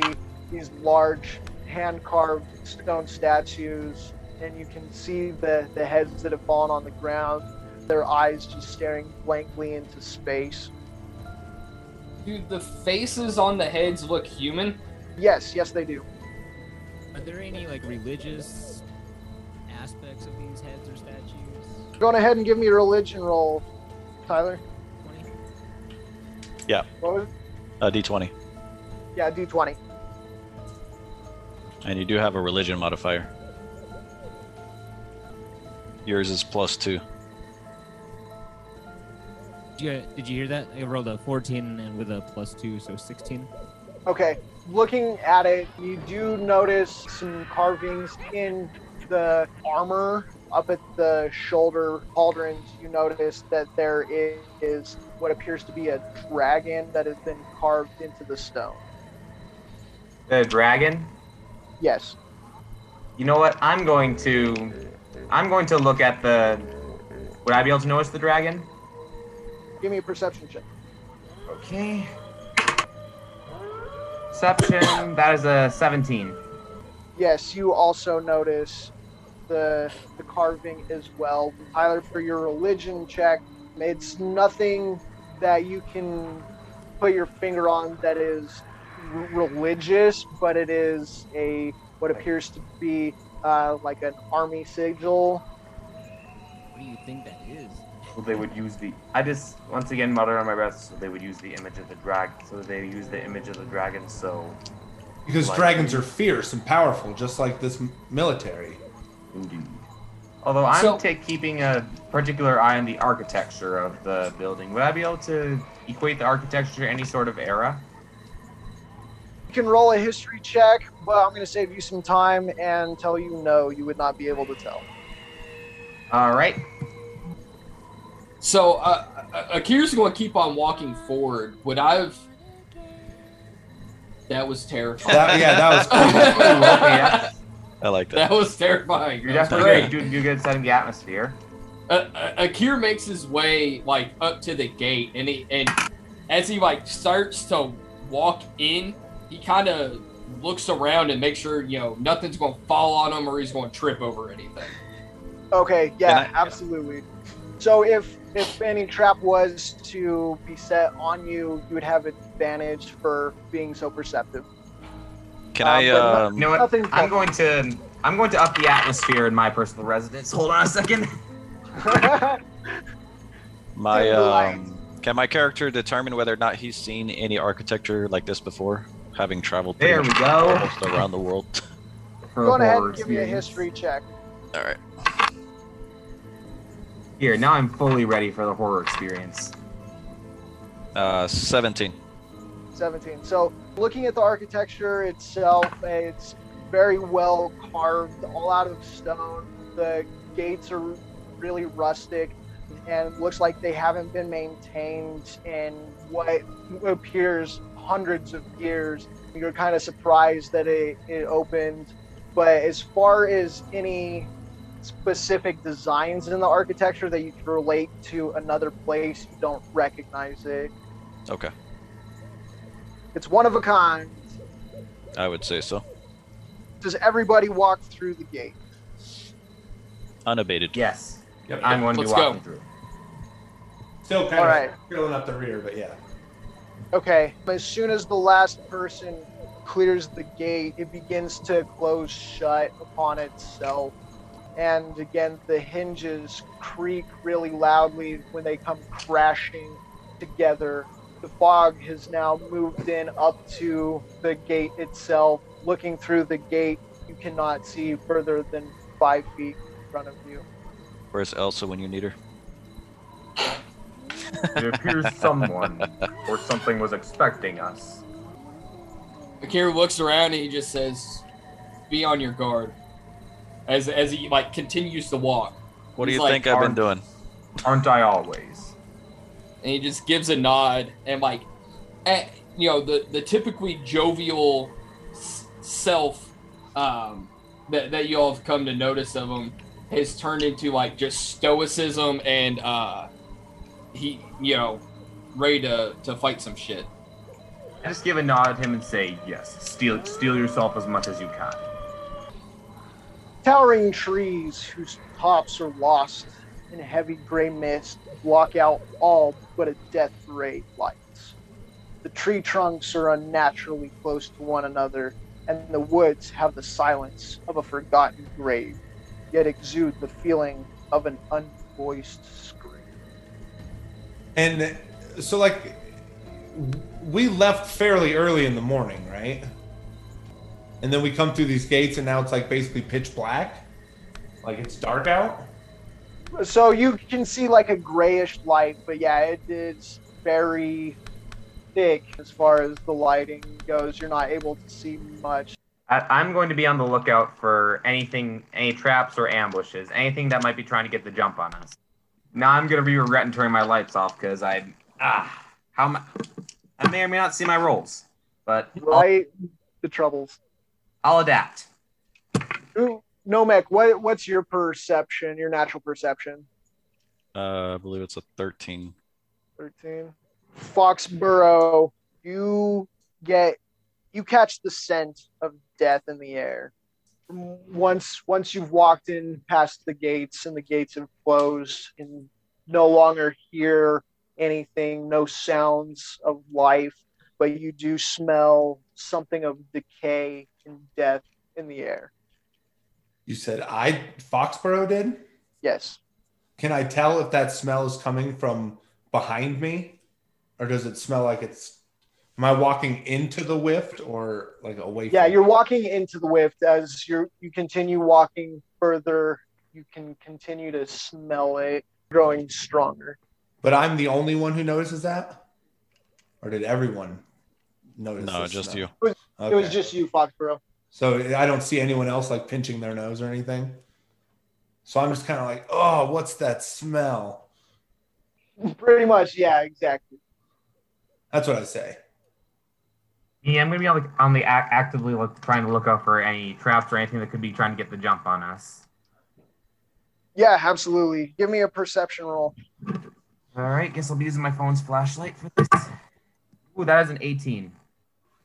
these large hand carved stone statues, and you can see the, the heads that have fallen on the ground, their eyes just staring blankly into space. Dude, the faces on the heads look human. Yes, yes, they do. Are there any like religious aspects of these heads or statues? Go on ahead and give me a religion roll, Tyler. 20? What was it? Uh, D20. Yeah, D20. And you do have a religion modifier. Yours is plus two. Did you, did you hear that? I rolled a 14 and with a plus 2, so 16. Okay, looking at it, you do notice some carvings in the armor up at the shoulder pauldrons. You notice that there is what appears to be a dragon that has been carved into the stone. The dragon. Yes. You know what? I'm going to I'm going to look at the. Would I be able to notice the dragon? Give me a perception check. Okay. Perception. That is a 17. Yes, you also notice the the carving as well. Tyler, for your religion check, it's nothing that you can put your finger on that is r- religious, but it is a what appears to be uh, like an army sigil. What do you think that is? So they would use the. I just once again mutter on my breath. So they would use the image of the dragon. So they use the image of the dragon. So Because Like- dragons are fierce and powerful, just like this military. indeed. Although I'm So- take, keeping a particular eye on the architecture of the building, would I be able to equate the architecture to any sort of era? You can roll a history check, but I'm going to save you some time and tell you no, you would not be able to tell. All right. So uh, uh, Akira's going to keep on walking forward. Would I've? That was terrifying. That, yeah, that was yeah. I like that. that was terrifying. You're That definitely great. good, doing good setting the atmosphere. uh, uh, Akir makes his way like up to the gate, and he and as he like starts to walk in, he kind of looks around and makes sure you know nothing's going to fall on him or he's going to trip over anything. Okay, yeah, I- absolutely. So if if any trap was to be set on you, you would have advantage for being so perceptive. Can Uh, I? but no- Um, You know what? Nothing. I'm going to I'm going to up the atmosphere in my personal residence. Hold on a second. my Dim the lights. um, can my character determine whether or not he's seen any architecture like this before, having traveled There we go. almost around the world? For Go ahead and give me a history check. All right. Here, now I'm fully ready for the horror experience. Uh, 17. 17. So, looking at the architecture itself, it's very well carved, all out of stone. The gates are really rustic and looks like they haven't been maintained in what appears hundreds of years. You're kind of surprised that it, it opened. But as far as any specific designs in the architecture that you can relate to another place, you don't recognize it. Okay, It's one of a kind. I would say so. Does everybody walk through the gate? Unabated. Yes, Yep, I'm going to be Let's go. walking through. still kind All of right. filling up the rear, but yeah. Okay. As soon as the last person clears the gate, it begins to close shut upon itself. And again, the hinges creak really loudly when they come crashing together. The fog has now moved in up to the gate itself. Looking through the gate, you cannot see further than five feet in front of you. Where's Elsa when you need her? It appears someone or something was expecting us. Akira looks around and he just says, "Be on your guard." As as he like continues to walk, What do you like, think I've been doing? Aren't I always? and he just gives a nod and like, eh, you know, the the typically jovial s- self um, that that you all have come to notice of him has turned into like just stoicism and uh, he you know ready to to fight some shit. I just give a nod at him and say, "Yes, steal steal yourself as much as you can." Towering trees whose tops are lost in a heavy gray mist block out all but a death ray lights. The tree trunks are unnaturally close to one another, and the woods have the silence of a forgotten grave, yet exude the feeling of an unvoiced scream. And so, like, we left fairly early in the morning, right? And then we come through these gates, and now it's like basically pitch black. Like it's dark out. So you can see like a grayish light, but yeah, it is very thick as far as the lighting goes. You're not able to see much. I, I'm going to be on the lookout for anything, any traps or ambushes, anything that might be trying to get the jump on us. Now I'm going to be regretting turning my lights off because I, ah, how am I, I may or may not see my rolls, but I'll, The troubles. I'll adapt. Ooh, Nomek, what what's your perception, your natural perception? Uh, I believe it's a 13. 13. Foxborough, you get you catch the scent of death in the air. once once you've walked in past the gates and the gates have closed and no longer hear anything, no sounds of life, but you do smell something of decay and death in the air. You said I Foxborough did? Yes. Can I tell if that smell is coming from behind me? Or does it smell like it's am I walking into the whift or like away Yeah, you're walking into the whift as you you continue walking further, you can continue to smell it growing stronger. But I'm the only one who notices that? Or did everyone notice? No, just smell? you. It was Okay. just you, Foxborough. So I don't see anyone else like pinching their nose or anything. So I'm just kind of like, oh, what's that smell? Pretty much, yeah, exactly. That's what I say. Yeah, I'm gonna be on the, on the ac- actively look, trying to look out for any traps or anything that could be trying to get the jump on us. Yeah, absolutely. Give me a perception roll. All right, guess I'll be using my phone's flashlight for this. Ooh, that is an 18.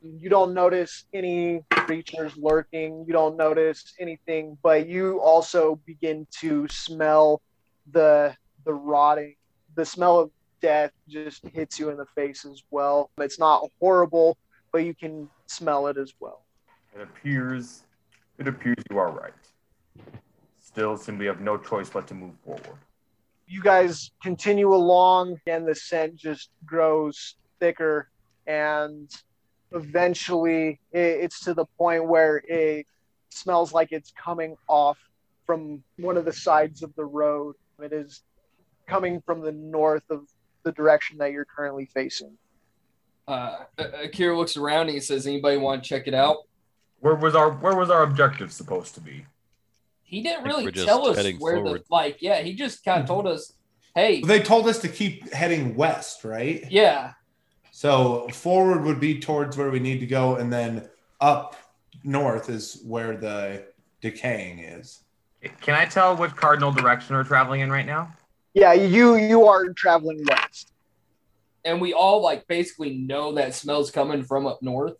You don't notice any creatures lurking. You don't notice anything, but you also begin to smell the the rotting. The smell of death just hits you in the face as well. It's not horrible, but you can smell it as well. It appears, it appears you are right. Still, simply have no choice but to move forward. you guys continue along and the scent just grows thicker and eventually it, it's to the point where it smells like it's coming off from one of the sides of the road it is coming from the north of the direction that you're currently facing Uh, Akira looks around and he says, "Anybody want to check it out?" Where was our Where was our objective supposed to be? He didn't really tell us where forward. the like. Yeah, he just kind of told us, "Hey, They told us to keep heading west, right? yeah, So forward would be towards where we need to go, and then up north is where the decaying is. Can I tell which cardinal direction we're traveling in right now? yeah you you are traveling west and we all like basically know that smell's coming from up north.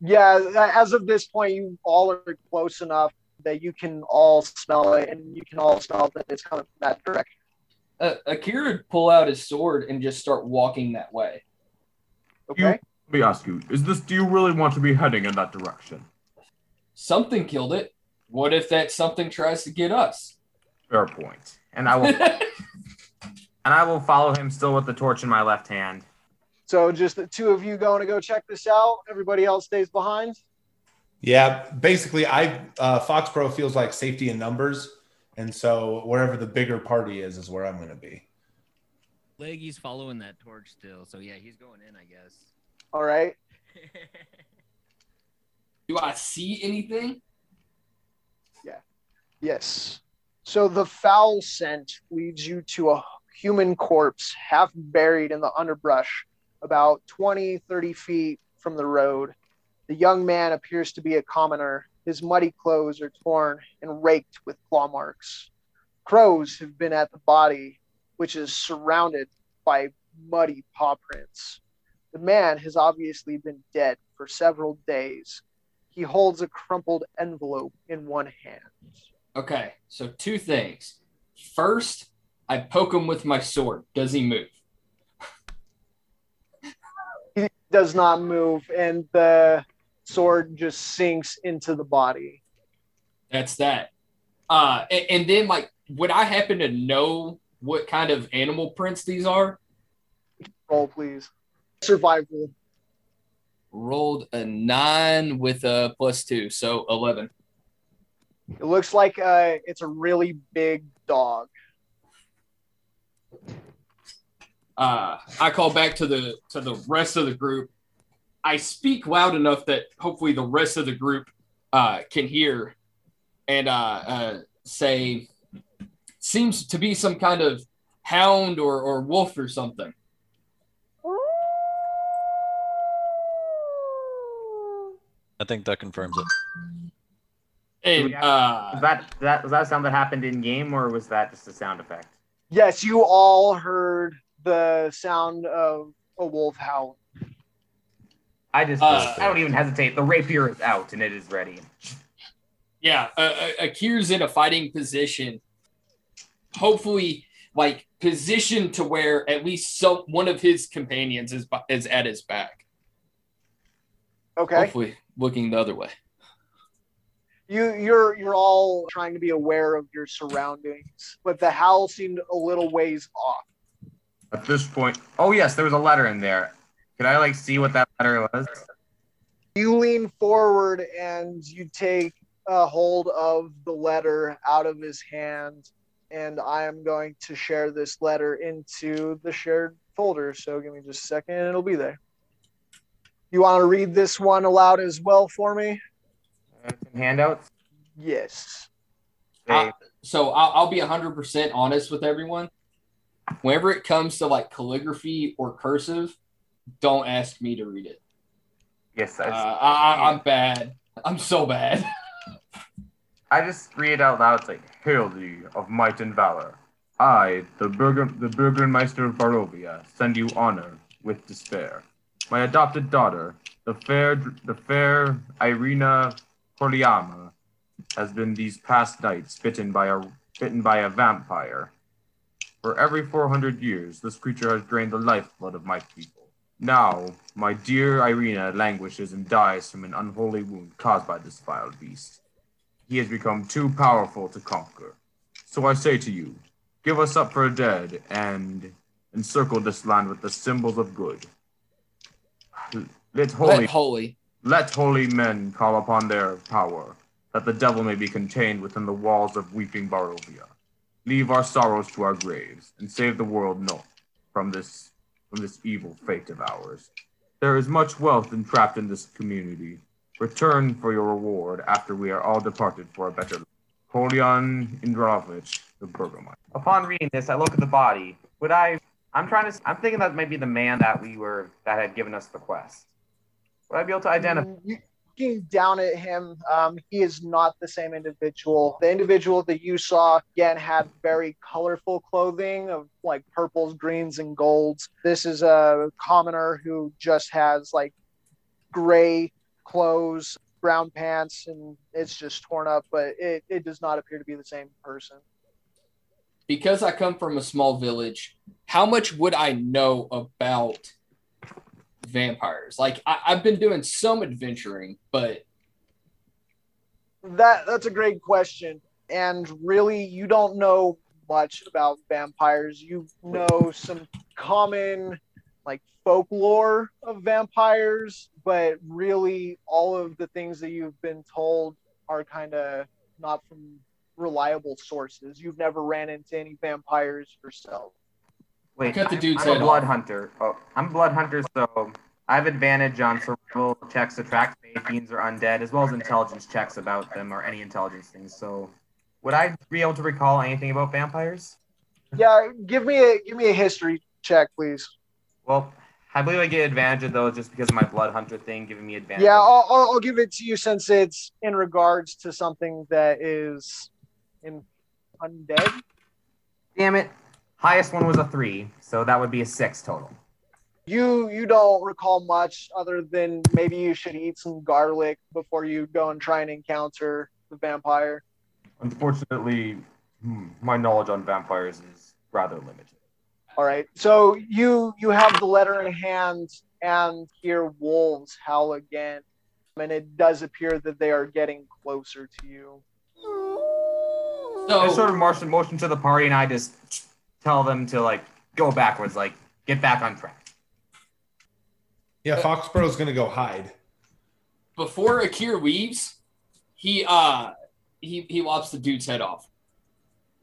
yeah as of this point you all are close enough that you can all smell it and you can all smell that it's coming from that direction Uh, Akira would pull out his sword and just start walking that way. Okay Let me ask you: Is this? Do you really want to be heading in that direction? Something killed it. What if that something tries to get us? Fair point. And I will and I will follow him still with the torch in my left hand. So just the two of you going to go check this out. Everybody else stays behind. Yeah, basically, I uh, Foxborough feels like safety in numbers, and so wherever the bigger party is, is where I'm going to be. Leggy's following that torch still, so yeah, he's going in, I guess. All right. Do I see anything? Yeah. Yes. So the foul scent leads you to a human corpse half buried in the underbrush about 20, 30 feet from the road. The young man appears to be a commoner. His muddy clothes are torn and raked with claw marks. Crows have been at the body, which is surrounded by muddy paw prints. The man has obviously been dead for several days. He holds a crumpled envelope in one hand. Okay, so two things. First, I poke him with my sword. Does he move? he does not move and the sword just sinks into the body That's that. Uh, and, and then like, would I happen to know what kind of animal prints these are? roll please survival Rolled a nine with a plus two, so eleven. it looks like uh, it's a really big dog uh, I call back to the to the rest of the group. I speak loud enough that hopefully the rest of the group uh, can hear, and uh, uh, say, "Seems to be some kind of hound or, or wolf or something." I think that confirms it. And uh, Was that that was that sound that happened in game or was that just a sound effect? yes you all heard the sound of a wolf howl I just Uh, I don't even hesitate. The rapier is out and it is ready. Yeah, uh, uh, Akir's in a fighting position. Hopefully, like positioned to where at least some one of his companions is is at his back. Okay. Hopefully, looking the other way. You you're you're all trying to be aware of your surroundings, but the howl seemed a little ways off. At this point, oh yes, there was a letter in there. Could I like see what that letter was? You lean forward and you take a hold of the letter out of his hand, and I am going to share this letter into the shared folder. So give me just a second, and it'll be there. You want to read this one aloud as well for me? Uh, handouts. Yes. Say, Uh, so I'll, I'll be 100% honest with everyone. Whenever it comes to like calligraphy or cursive, don't ask me to read it. yes, Uh, I, I, I- I'm bad. I'm so bad. I just read out loud. It's like, Hail thee of might and valor. I, the Burger, the Burgermeister of Barovia, send you honor with despair. My adopted daughter, the fair, the fair Ireena Kolyana, has been these past nights bitten by a bitten by a vampire. For every 400 years, this creature has drained the lifeblood of my people. Now, my dear Ireena languishes and dies from an unholy wound caused by this vile beast. He has become too powerful to conquer. So I say to you, give us up for dead and encircle this land with the symbols of good. Let holy, Let holy. let holy men call upon their power, that the devil may be contained within the walls of weeping Barovia. Leave our sorrows to our graves, and save the world no from this from this evil fate of ours. There is much wealth entrapped in this community. Return for your reward after we are all departed for a better life. Kolyan Indirovich, the Burgomeister. Upon reading this, I look at the body. Would I? I'm trying to. I'm thinking that maybe the man that we were that had given us the quest. Would I be able to identify? Mm, You, looking down at him, um, he is not the same individual. The individual that you saw again had very colorful clothing of like purples, greens, and golds. This is a commoner who just has like gray clothes, brown pants, and it's just torn up. But it, it does not appear to be the same person. Because I come from a small village, how much would I know about vampires? Like I, I've been doing some adventuring, but That that's a great question. And really, you don't know much about vampires. You know some common like folklore of vampires, but really all of the things that you've been told are kind of not from reliable sources. You've never ran into any vampires yourself. Wait, Cut the I'm- I'm a blood off. hunter. Oh, I'm a blood hunter, so I have advantage on survival checks to track if fiends or undead, as well as intelligence checks about them or any intelligence things. So, would I be able to recall anything about vampires? Yeah, give me a give me a history check, please. Well, I believe I get advantage of those just because of my blood hunter thing giving me advantage. Yeah, I'll, I'll, I'll give it to you since it's in regards to something that is in undead. Damn it. Highest one was a three, so that would be a six total. You you don't recall much other than maybe you should eat some garlic before you go and try and encounter the vampire. Unfortunately, hmm, my knowledge on vampires is rather limited. All right. So you you have the letter in hand and hear wolves howl again, and it does appear that they are getting closer to you. So I sort of motion motion to the party, and I just tell them to like go backwards, like get back on track. Yeah, Foxborough's gonna go hide. before Akir leaves, he uh he he lops the dude's head off.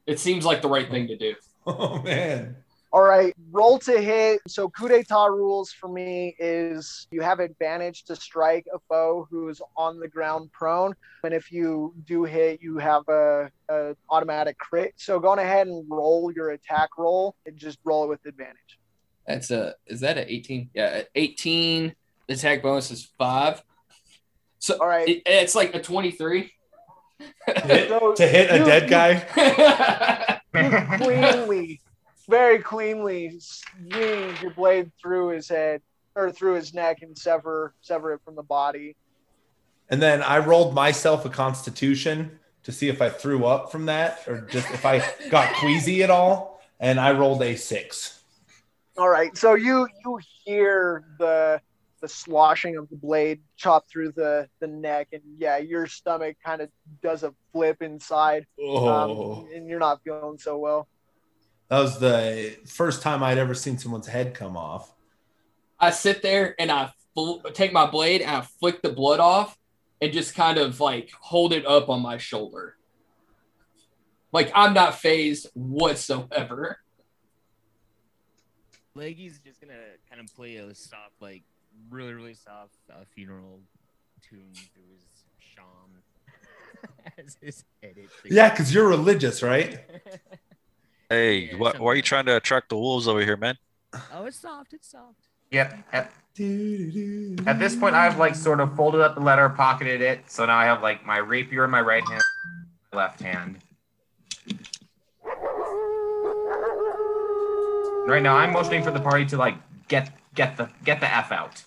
It seems like the right thing to do. Oh man. All right, roll to hit. So coup d'etat rules for me is you have advantage to strike a foe who's on the ground prone, and if you do hit, you have a, a automatic crit. So go on ahead and roll your attack roll and just roll it with advantage. That's a is that a 18? Yeah, 18 the attack bonus is 5. So All right. it, it's like a 23. Hit- So to hit a you- dead guy. you cleanly, very cleanly swing your blade through his head or through his neck and sever sever it from the body. And then I rolled myself a constitution to see if I threw up from that or just if I got queasy at all. And I rolled a six. All right, so you you hear the the sloshing of the blade chop through the the neck, and yeah, your stomach kind of does a flip inside, Oh, um, and you're not feeling so well. That was the first time I'd ever seen someone's head come off. I sit there and I fl- take my blade and I flick the blood off and just kind of like hold it up on my shoulder. Like I'm not phased whatsoever. Leggy's just gonna kind of play a soft, like really, really soft uh, funeral tune through his shawm as his head Yeah, because you're religious, right? Hey, Yeah, why, why are you trying to attract the wolves over here, man? oh, it's soft. It's soft. Yep. At, at this point, I've like sort of folded up the letter, pocketed it. So now I have like my rapier in my right hand, my left hand. Right now, I'm motioning for the party to like get get the get the f out.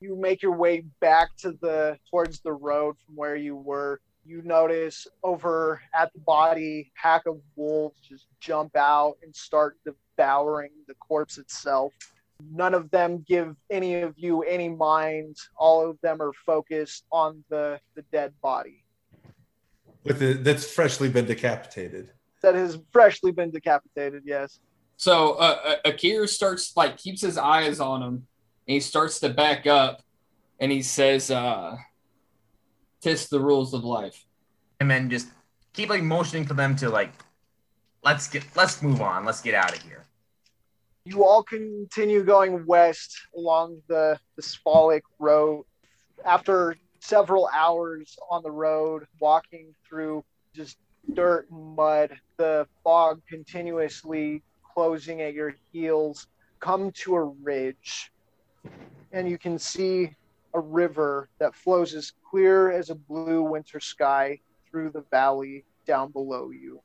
you make your way back to the towards the road from where you were you notice over at the body pack of wolves just jump out and start devouring the corpse itself. None of them give any of you any mind. All of them are focused on the the dead body. With it that's freshly been decapitated. that has freshly been decapitated yes. So uh, uh, Akir starts like keeps his eyes on him, and he starts to back up, and he says, uh, "Tis the rules of life." And then just keep like motioning for them to like let's get let's move on. Let's get out of here. you all continue going west along the, the Svalich road. After several hours on the road, walking through just dirt and mud, the fog continuously closing at your heels, come to a ridge. And you can see a river that flows as clear as a blue winter sky through the valley down below you.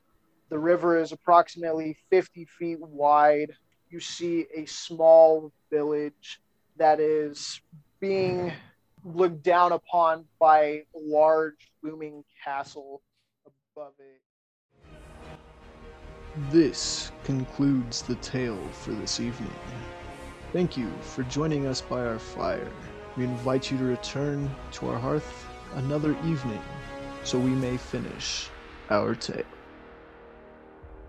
The river is approximately 50 feet wide you see a small village that is being looked down upon by a large looming castle above it. This concludes the tale for this evening. Thank you for joining us by our fire. We invite you to return to our hearth another evening so we may finish our tale.